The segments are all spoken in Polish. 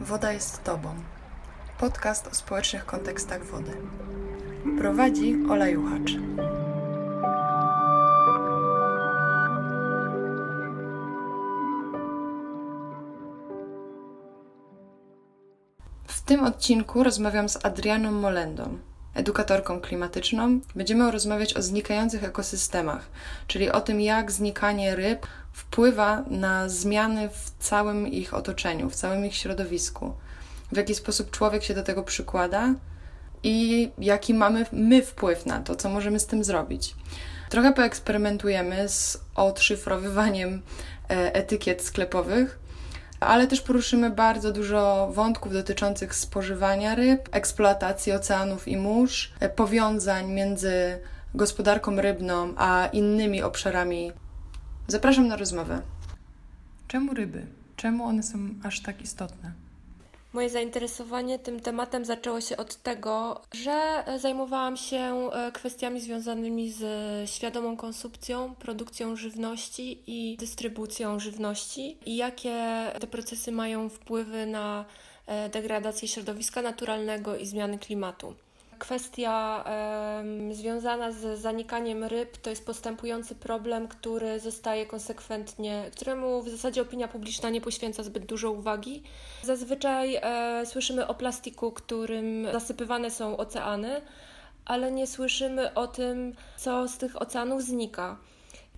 Woda jest Tobą. Podcast o społecznych kontekstach wody. Prowadzi Ola Juchacz. W tym odcinku rozmawiam z Adrianą Molendą, edukatorką klimatyczną. Będziemy rozmawiać o znikających ekosystemach, czyli o tym, jak znikanie ryb wpływa na zmiany w całym ich otoczeniu, w całym ich środowisku. W jaki sposób człowiek się do tego przykłada i jaki mamy my wpływ na to, co możemy z tym zrobić. Trochę poeksperymentujemy z odszyfrowywaniem e, etykiet sklepowych, ale też poruszymy bardzo dużo wątków dotyczących spożywania ryb, eksploatacji oceanów i mórz, e, powiązań między gospodarką rybną a innymi obszarami. Zapraszam na rozmowę. Czemu ryby? Czemu one są aż tak istotne? Moje zainteresowanie tym tematem zaczęło się od tego, że zajmowałam się e, kwestiami związanymi z świadomą konsumpcją, produkcją żywności i dystrybucją żywności i jakie te procesy mają wpływy na e, degradację środowiska naturalnego i zmiany klimatu. Kwestia um, związana z zanikaniem ryb to jest postępujący problem, który zostaje konsekwentnie, któremu w zasadzie opinia publiczna nie poświęca zbyt dużo uwagi. Zazwyczaj e, słyszymy o plastiku, którym zasypywane są oceany, ale nie słyszymy o tym, co z tych oceanów znika.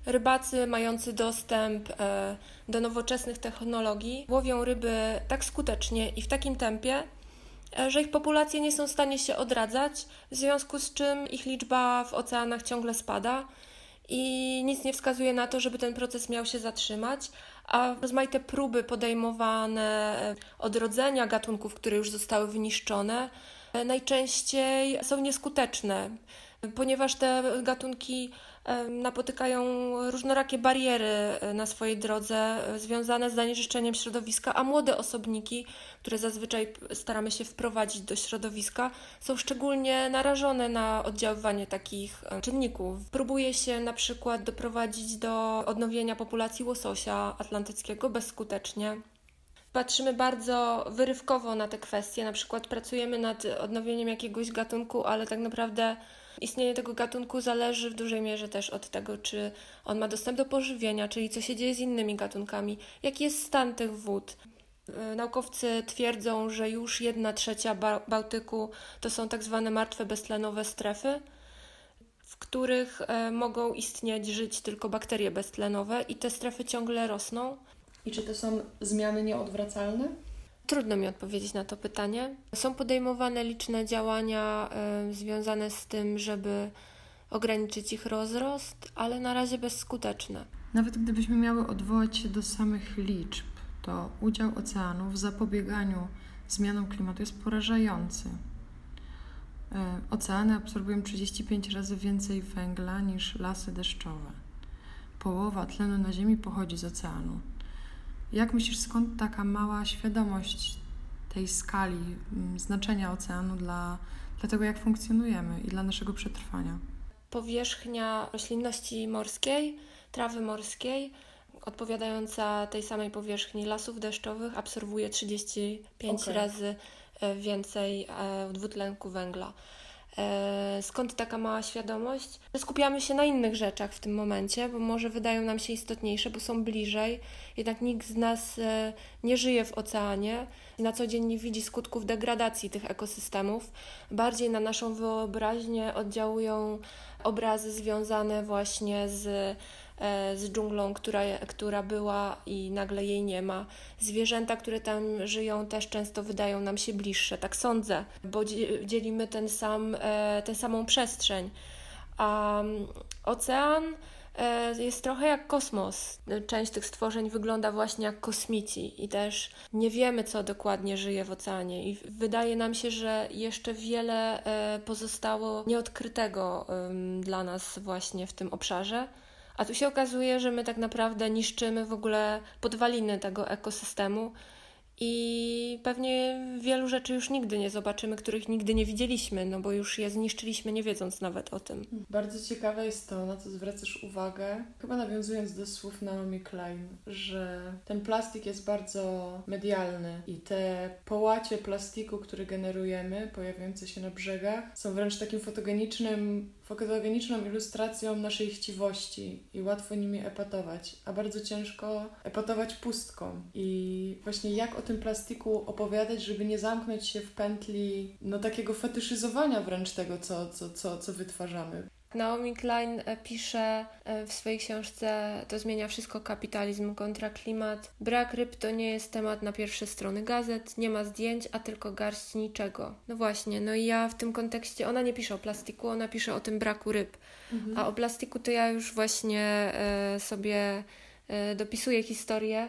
Rybacy mający dostęp e, do nowoczesnych technologii łowią ryby tak skutecznie i w takim tempie, że ich populacje nie są w stanie się odradzać, w związku z czym ich liczba w oceanach ciągle spada i nic nie wskazuje na to, żeby ten proces miał się zatrzymać, a rozmaite próby podejmowane e, odrodzenia gatunków, które już zostały wyniszczone, e, najczęściej są nieskuteczne, ponieważ te gatunki napotykają różnorakie bariery e, na swojej drodze e, związane z zanieczyszczeniem środowiska, a młode osobniki, które zazwyczaj staramy się wprowadzić do środowiska, są szczególnie narażone na oddziaływanie takich e, czynników. Próbuje się na przykład doprowadzić do odnowienia populacji łososia atlantyckiego bezskutecznie. Patrzymy bardzo wyrywkowo na te kwestie, na przykład pracujemy nad odnowieniem jakiegoś gatunku, ale tak naprawdę Istnienie tego gatunku zależy w dużej mierze też od tego, czy on ma dostęp do pożywienia, czyli co się dzieje z innymi gatunkami, jaki jest stan tych wód. E, naukowcy twierdzą, że już jedna trzecia Bałtyku to są tak zwane martwe beztlenowe strefy, w których e, mogą istnieć, żyć tylko bakterie beztlenowe i te strefy ciągle rosną. I czy to są zmiany nieodwracalne? Trudno mi odpowiedzieć na to pytanie. Są podejmowane liczne działania związane z tym, żeby ograniczyć ich rozrost, ale na razie bezskuteczne. Nawet gdybyśmy miały odwołać się do samych liczb, to udział oceanów w zapobieganiu zmianom klimatu jest porażający. Y, oceany absorbują 35 razy więcej węgla niż lasy deszczowe. Połowa tlenu na Ziemi pochodzi z oceanu. Jak myślisz, skąd taka mała świadomość tej skali, mm, znaczenia oceanu dla, dla tego, jak funkcjonujemy i dla naszego przetrwania? Powierzchnia roślinności morskiej, trawy morskiej, odpowiadająca tej samej powierzchni lasów deszczowych, absorbuje 35 okay. razy e, więcej e, dwutlenku węgla. E, skąd taka mała świadomość? Skupiamy się na innych rzeczach w tym momencie, bo może wydają nam się istotniejsze, bo są bliżej. Jednak nikt z nas e, nie żyje w oceanie, na co dzień nie widzi skutków degradacji tych ekosystemów. Bardziej na naszą wyobraźnię oddziałują obrazy związane właśnie z z dżunglą, która, która była i nagle jej nie ma. Zwierzęta, które tam żyją, też często wydają nam się bliższe, tak sądzę, bo dzielimy ten sam, e, tę samą przestrzeń. A mm, ocean e, jest trochę jak kosmos. Część tych stworzeń wygląda właśnie jak kosmici i też nie wiemy, co dokładnie żyje w oceanie. I wydaje nam się, że jeszcze wiele pozostało nieodkrytego dla nas właśnie w tym obszarze. A tu się okazuje, że my tak naprawdę niszczymy w ogóle podwaliny tego ekosystemu i pewnie wielu rzeczy już nigdy nie zobaczymy, których nigdy nie widzieliśmy, no bo już je zniszczyliśmy, nie wiedząc nawet o tym. Bardzo ciekawe jest to, na co zwracasz uwagę, chyba nawiązując do słów Naomi Klein, że ten plastik jest bardzo medialny i te połacie plastiku, które generujemy, pojawiające się na brzegach, są wręcz takim fotogenicznym fotogeniczną ilustracją naszej chciwości i łatwo nimi epatować, a bardzo ciężko epatować pustką. I właśnie jak o tym plastiku opowiadać, żeby nie zamknąć się w pętli no takiego fetyszyzowania wręcz tego, co, co, co, co wytwarzamy. Naomi Klein e, pisze e, w swojej książce To zmienia wszystko kapitalizm kontra klimat. Brak ryb to nie jest temat na pierwsze strony gazet, nie ma zdjęć, a tylko garść niczego. No właśnie, no i ja w tym kontekście, ona nie pisze o plastiku, ona pisze o tym braku ryb. Mhm. A o plastiku to ja już właśnie e, sobie dopisuję historię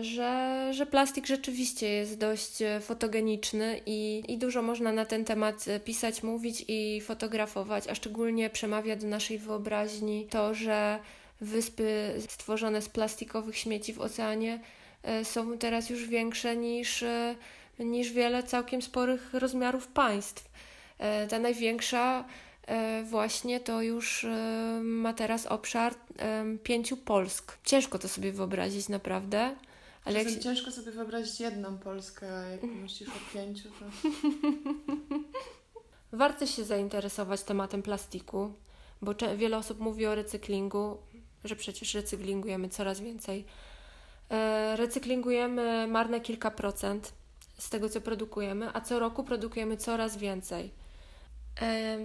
że, że plastik rzeczywiście jest dość e, fotogeniczny i, i dużo można na ten temat e, pisać, mówić i fotografować, a szczególnie przemawia do naszej wyobraźni to, że wyspy stworzone z plastikowych śmieci w oceanie są teraz już większe niż, niż wiele całkiem sporych rozmiarów państw. Ta największa właśnie to już ma teraz obszar pięciu Polsk. Ciężko to sobie wyobrazić naprawdę. Ale jak ciężko sobie wyobrazić jedną Polskę, a jak myślisz o pięciu, to... Warto się zainteresować tematem plastiku, bo wiele osób mówi o recyklingu, że przecież recyklingujemy coraz więcej. E, recyklingujemy marne kilka procent z tego, co produkujemy, a co roku produkujemy coraz więcej.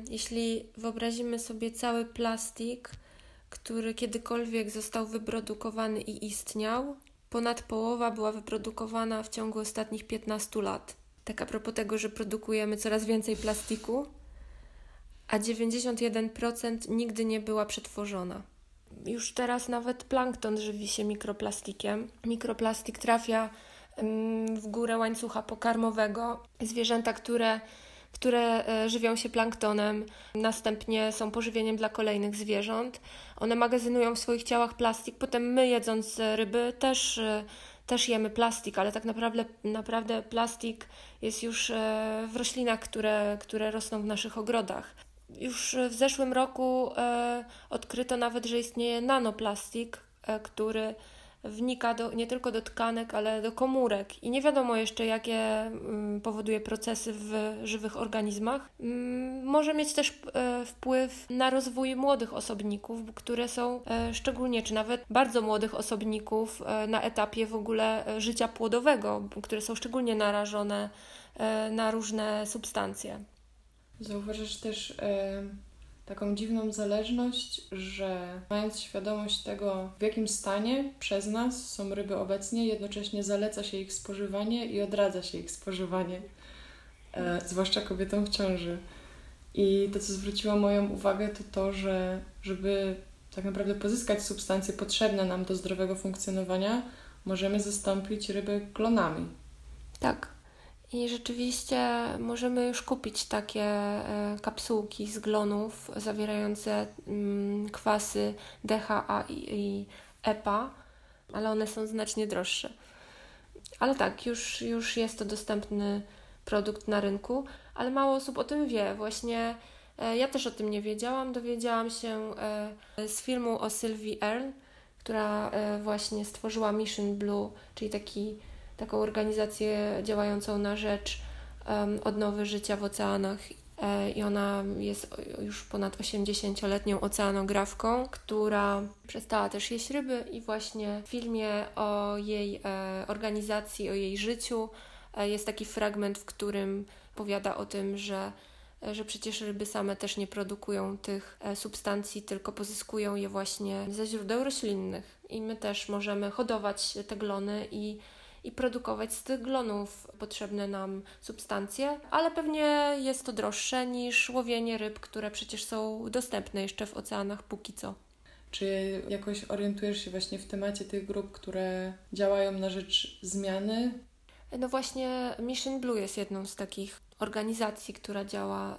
Jeśli wyobrazimy sobie cały plastik, który kiedykolwiek został wyprodukowany i istniał, ponad połowa była wyprodukowana w ciągu ostatnich 15 lat. Tak a propos tego, że produkujemy coraz więcej plastiku, a 91% nigdy nie była przetworzona. Już teraz nawet plankton żywi się mikroplastikiem. Mikroplastik trafia w górę łańcucha pokarmowego. Zwierzęta, które które e, żywią się planktonem, następnie są pożywieniem dla kolejnych zwierząt. One magazynują w swoich ciałach plastik, potem my jedząc ryby też, e, też jemy plastik, ale tak naprawdę, naprawdę plastik jest już e, w roślinach, które, które rosną w naszych ogrodach. Już w zeszłym roku odkryto nawet, że istnieje nanoplastik, który wnika do, nie tylko do tkanek, ale do komórek i nie wiadomo jeszcze, jakie mm, powoduje procesy w żywych organizmach. Mm, może mieć też e, wpływ na rozwój młodych osobników, które są e, szczególnie, czy nawet bardzo młodych osobników e, na etapie w ogóle życia płodowego, które są szczególnie narażone na różne substancje. Zauważasz też taką dziwną zależność, że mając świadomość tego, w jakim stanie przez nas są ryby obecnie, jednocześnie zaleca się ich spożywanie i odradza się ich spożywanie, e, zwłaszcza kobietom w ciąży. I to, co zwróciło moją uwagę, to to, że żeby tak naprawdę pozyskać substancje potrzebne nam do zdrowego funkcjonowania, możemy zastąpić ryby klonami. Tak. I rzeczywiście możemy już kupić takie e, kapsułki z glonów zawierające mm, kwasy DHA i EPA, ale one są znacznie droższe. Ale tak, już, już jest to dostępny produkt na rynku, ale mało osób o tym wie. Właśnie e, ja też o tym nie wiedziałam. Dowiedziałam się e, z filmu o Sylvie Earle, która właśnie stworzyła Mission Blue, czyli taki taką organizację działającą na rzecz odnowy życia w oceanach. E, I ona jest już ponad 80-letnią oceanografką, która przestała też jeść ryby, i właśnie w filmie o jej e, organizacji, o jej życiu e, jest taki fragment, w którym powiada o tym, że że przecież ryby same też nie produkują tych substancji, tylko pozyskują je właśnie ze źródeł roślinnych. I my też możemy hodować te glony i i produkować z tych glonów potrzebne nam substancje, ale pewnie jest to droższe niż łowienie ryb, które przecież są dostępne jeszcze w oceanach póki co. Czy jakoś orientujesz się właśnie w temacie tych grup, które działają na rzecz zmiany? No właśnie Mission Blue jest jedną z takich organizacji, która działa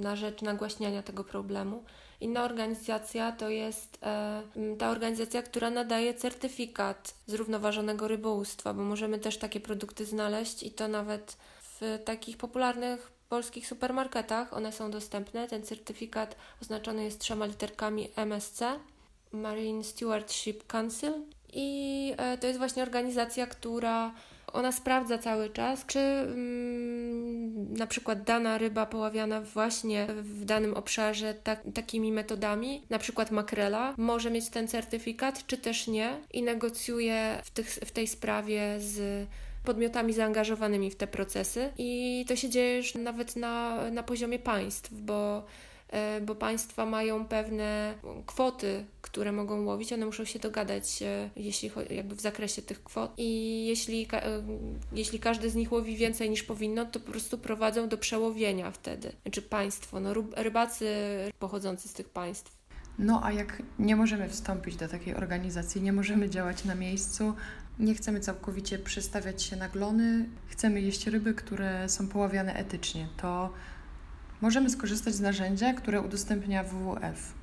na rzecz nagłaśniania tego problemu. Inna organizacja to jest e, ta organizacja, która nadaje certyfikat zrównoważonego rybołówstwa, bo możemy też takie produkty znaleźć i to nawet w takich popularnych polskich supermarketach one są dostępne. Ten certyfikat oznaczony jest trzema literkami MSC Marine Stewardship Council i e, to jest właśnie organizacja, która ona sprawdza cały czas, czy mm, na przykład dana ryba poławiana właśnie w danym obszarze tak, takimi metodami, na przykład makrela, może mieć ten certyfikat, czy też nie i negocjuje w, tych, w tej sprawie z podmiotami zaangażowanymi w te procesy. I to się dzieje już nawet na, na poziomie państw, bo bo państwa mają pewne kwoty, które mogą łowić, one muszą się dogadać, e, jeśli jakby w zakresie tych kwot. I jeśli, e, jeśli każdy z nich łowi więcej niż powinno, to po prostu prowadzą do przełowienia wtedy. Znaczy państwo, no rybacy pochodzący z tych państw. No a jak nie możemy wstąpić do takiej organizacji, nie możemy działać na miejscu, nie chcemy całkowicie przestawiać się na glony, chcemy jeść ryby, które są poławiane etycznie, to możemy skorzystać z narzędzia, które udostępnia WWF.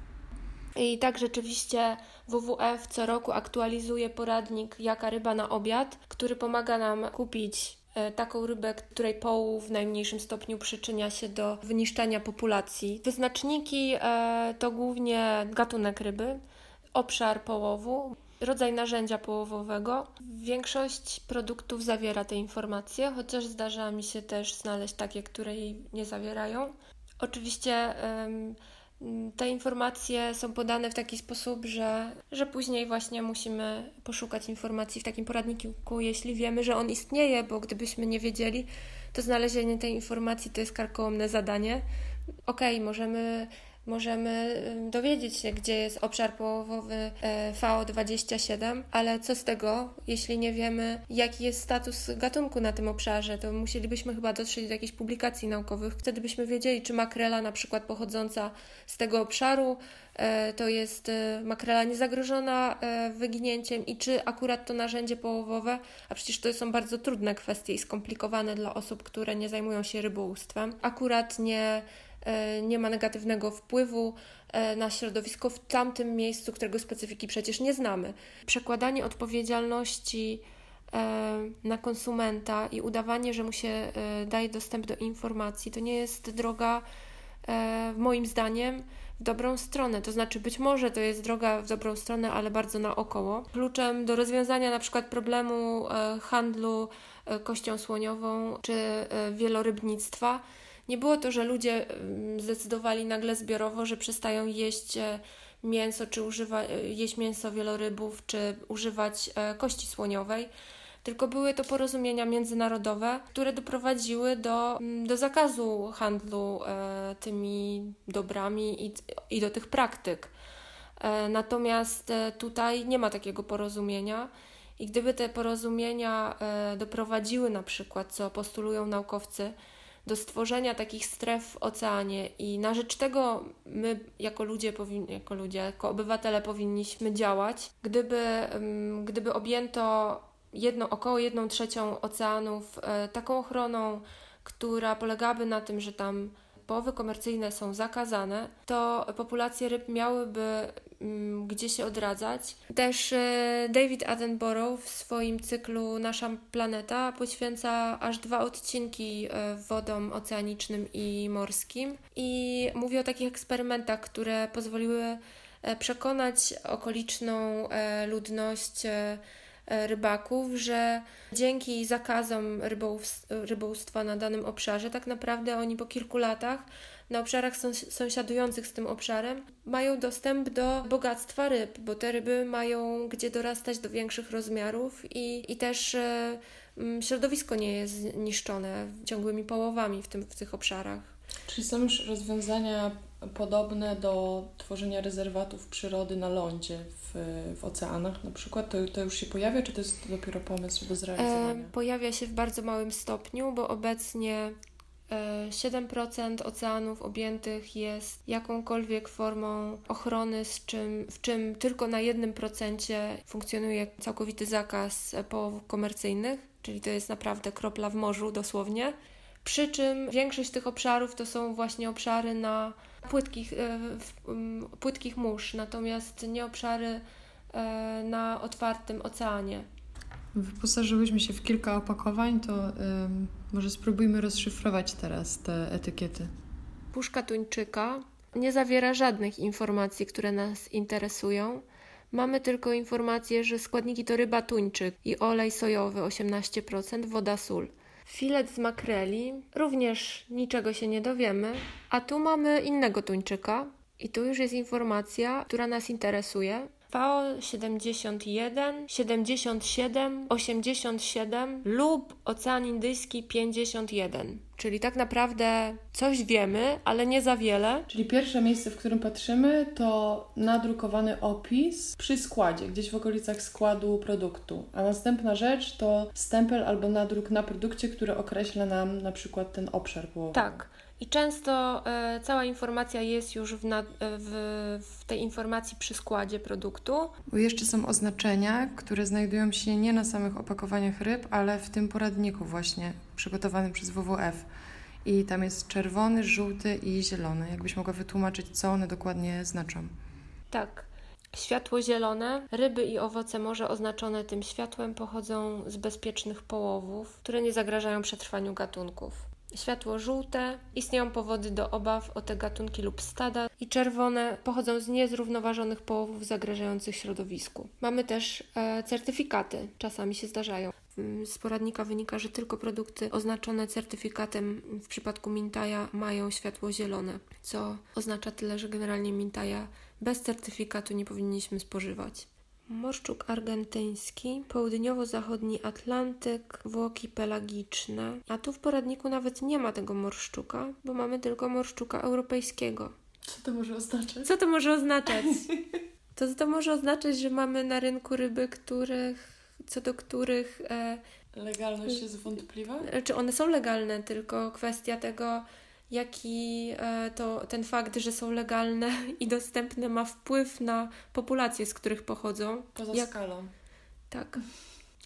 I tak rzeczywiście WWF co roku aktualizuje poradnik Jaka ryba na obiad, który pomaga nam kupić e, taką rybę, której połów w najmniejszym stopniu przyczynia się do wyniszczania populacji. Wyznaczniki e, to głównie gatunek ryby, obszar połowu, rodzaj narzędzia połowowego. Większość produktów zawiera te informacje, chociaż zdarza mi się też znaleźć takie, które jej nie zawierają. Oczywiście te informacje są podane w taki sposób, że, że później właśnie musimy poszukać informacji w takim poradniku, jeśli wiemy, że on istnieje, bo gdybyśmy nie wiedzieli, to znalezienie tej informacji to jest karkołomne zadanie. Okej, okay, możemy możemy dowiedzieć się, gdzie jest obszar połowowy e, VO27, ale co z tego, jeśli nie wiemy, jaki jest status gatunku na tym obszarze, to musielibyśmy chyba dotrzeć do jakichś publikacji naukowych. Wtedy byśmy wiedzieli, czy makrela na przykład pochodząca z tego obszaru e, to jest e, makrela niezagrożona wyginięciem i czy akurat to narzędzie połowowe, a przecież to są bardzo trudne kwestie i skomplikowane dla osób, które nie zajmują się rybołówstwem, akurat nie nie ma negatywnego wpływu e, na środowisko w tamtym miejscu, którego specyfiki przecież nie znamy. Przekładanie odpowiedzialności e, na konsumenta i udawanie, że mu się daje dostęp do informacji, to nie jest droga, moim zdaniem, w dobrą stronę. To znaczy, być może to jest droga w dobrą stronę, ale bardzo naokoło. Kluczem do rozwiązania na przykład problemu handlu kością słoniową czy wielorybnictwa nie było to, że ludzie zdecydowali nagle zbiorowo, że przestają jeść e, mięso, czy używa, e, jeść mięso wielorybów, czy używać e, kości słoniowej, tylko były to porozumienia międzynarodowe, które doprowadziły do, do zakazu handlu tymi dobrami i, i do tych praktyk. Natomiast tutaj nie ma takiego porozumienia. I gdyby te porozumienia doprowadziły na przykład, co postulują naukowcy, do stworzenia takich stref w oceanie i na rzecz tego my jako ludzie, powin- jako ludzie, jako obywatele powinniśmy działać. Gdyby, gdyby objęto jedno, około jedną trzecią oceanów e, taką ochroną, która polegałaby na tym, że tam połowy komercyjne są zakazane, to populacje ryb miałyby gdzie się odradzać. Też e, David Attenborough w swoim cyklu Nasza Planeta poświęca aż dwa odcinki e, wodom oceanicznym i morskim i mówi o takich eksperymentach, które pozwoliły e, przekonać okoliczną ludność rybaków, że dzięki zakazom rybołówstwa na danym obszarze, tak naprawdę oni po kilku latach na obszarach sąsiadujących z tym obszarem mają dostęp do bogactwa ryb, bo te ryby mają gdzie dorastać do większych rozmiarów i, i też e, środowisko nie jest niszczone ciągłymi połowami w, tym, w tych obszarach. Czyli są już rozwiązania podobne do tworzenia rezerwatów przyrody na lądzie w, w oceanach na przykład? To, to już się pojawia, czy to jest dopiero pomysł do zrealizowania? E, pojawia się w bardzo małym stopniu, bo obecnie 7% e, oceanów objętych jest jakąkolwiek formą ochrony, z czym, w czym tylko na 1% funkcjonuje całkowity zakaz połowów komercyjnych, czyli to jest naprawdę kropla w morzu dosłownie. Przy czym większość tych obszarów to są właśnie obszary na płytkich, e, płytkich mórz, natomiast nie obszary e, na otwartym oceanie. Wyposażyłyśmy się w kilka opakowań, to może spróbujmy rozszyfrować teraz te etykiety. Puszka tuńczyka nie zawiera żadnych informacji, które nas interesują. Mamy tylko informację, że składniki to ryba tuńczyk i olej sojowy 18%, woda sól. Filet z makreli również niczego się nie dowiemy, a tu mamy innego tuńczyka i tu już jest informacja, która nas interesuje. VO 71, 77, 87 lub Ocean Indyjski 51. Czyli tak naprawdę coś wiemy, ale nie za wiele. Czyli pierwsze miejsce, w którym patrzymy, to nadrukowany opis przy składzie, gdzieś w okolicach składu produktu. A następna rzecz to stempel albo nadruk na produkcie, który określa nam na przykład ten obszar połowy. Tak. I często e, cała informacja jest już w, nad, e, w, w, tej informacji przy składzie produktu. Bo jeszcze są oznaczenia, które znajdują się nie na samych opakowaniach ryb, ale w tym poradniku właśnie przygotowanym przez WWF. I tam jest czerwony, żółty i zielony. Jakbyś mogła wytłumaczyć, co one dokładnie znaczą? Tak. Światło zielone, ryby i owoce morza oznaczone tym światłem pochodzą z bezpiecznych połowów, które nie zagrażają przetrwaniu gatunków światło żółte, istnieją powody do obaw o te gatunki lub stada i czerwone pochodzą z niezrównoważonych połowów zagrażających środowisku. Mamy też e, certyfikaty, czasami się zdarzają. Z poradnika wynika, że tylko produkty oznaczone certyfikatem w przypadku Mintaja mają światło zielone, co oznacza tyle, że generalnie Mintaja bez certyfikatu nie powinniśmy spożywać. Morszczuk argentyński, południowo-zachodni Atlantyk, Włoki pelagiczne. A tu w poradniku nawet nie ma tego morszczuka, bo mamy tylko morszczuka europejskiego. Co to może oznaczać? Co to może oznaczać? To, to może oznaczać, że mamy na rynku ryby, których, co do których. E, Legalność jest wątpliwa? Czy one są legalne, tylko kwestia tego, jaki e, to ten fakt, że są legalne i dostępne ma wpływ na populacje, z których pochodzą. Poza Jak... skalą. Tak.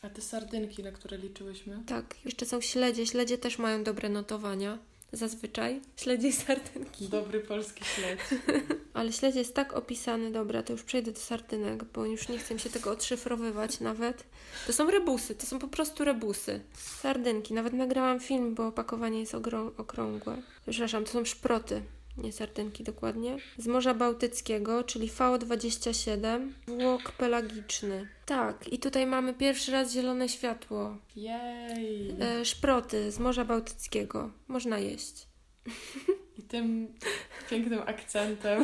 A te sardynki, na które liczyłyśmy? Tak, jeszcze są śledzie. Śledzie też mają dobre notowania zazwyczaj. Śledzie i sardynki. Dobry polski śledź. Ale śledź jest tak opisany, dobra, to już przejdę do sardynek, bo już nie chcę się tego odszyfrowywać nawet. To są rebusy, to są po prostu rebusy. Sardynki, nawet nagrałam film, bo opakowanie jest okrągłe. Przepraszam, to są szproty nie sardynki dokładnie, z Morza Bałtyckiego, czyli VO27, włok pelagiczny. Tak, i tutaj mamy pierwszy raz zielone światło. Jej! E, szproty z Morza Bałtyckiego. Można jeść. I tym pięknym akcentem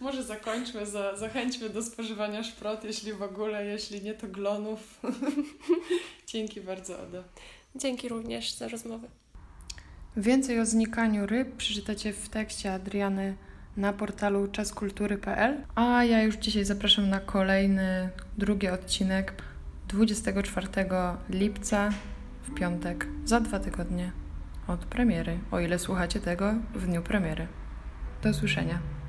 może zakończmy, za, zachęćmy do spożywania szprot, jeśli w ogóle, jeśli nie to glonów. Dzięki bardzo, Ada. Dzięki również za rozmowę. Więcej o znikaniu ryb przeczytacie w tekście Adriany na portalu czaskultury.pl. A ja już dzisiaj zapraszam na kolejny, drugi odcinek 24 lipca w piątek, za dwa tygodnie od premiery, o ile słuchacie tego w dniu premiery. Do usłyszenia.